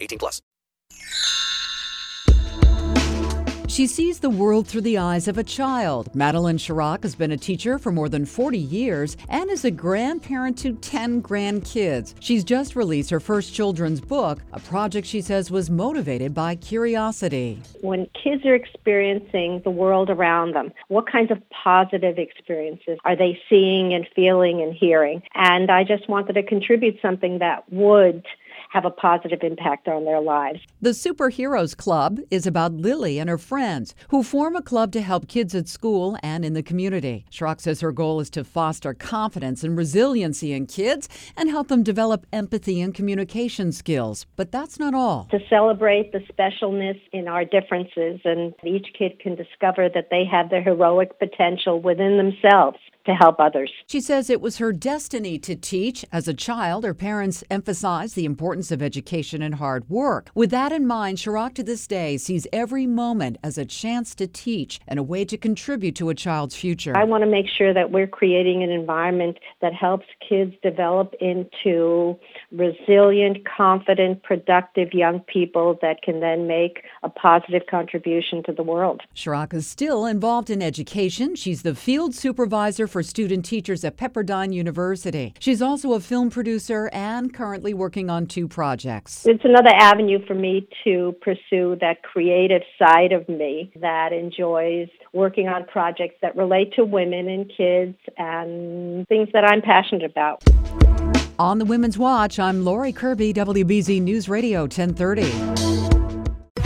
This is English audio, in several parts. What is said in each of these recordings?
18 plus. She sees the world through the eyes of a child. Madeline Chirac has been a teacher for more than 40 years and is a grandparent to 10 grandkids. She's just released her first children's book, a project she says was motivated by curiosity. When kids are experiencing the world around them, what kinds of positive experiences are they seeing and feeling and hearing? And I just wanted to contribute something that would have a positive impact on their lives. The Superheroes Club is about Lily and her friends who form a club to help kids at school and in the community. Chirac says her goal is to foster confidence and resiliency in kids and help them develop empathy and communication skills. But that's not all. To celebrate the specialness in our differences and each kid can discover that they have their heroic potential within themselves to help others. She says it was her destiny to teach. As a child, her parents emphasized the importance of education and hard work. With that in mind, Chirac to this day sees every moment as a chance to teach and a way to contribute to a child's future. I want to make sure that we're creating an environment that helps kids develop into resilient, confident, productive young people that can then make a positive contribution to the world. Chirac is still involved in education. She's the field supervisor for student teachers at Pepperdine University. She's also a film producer and currently working on two projects. It's another avenue for me to pursue that creative side of me that enjoys working on projects that relate to women and kids and things that I'm passionate about. On the Women's Watch, I'm Lori Kirby, WBZ News Radio 1030.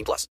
18 plus.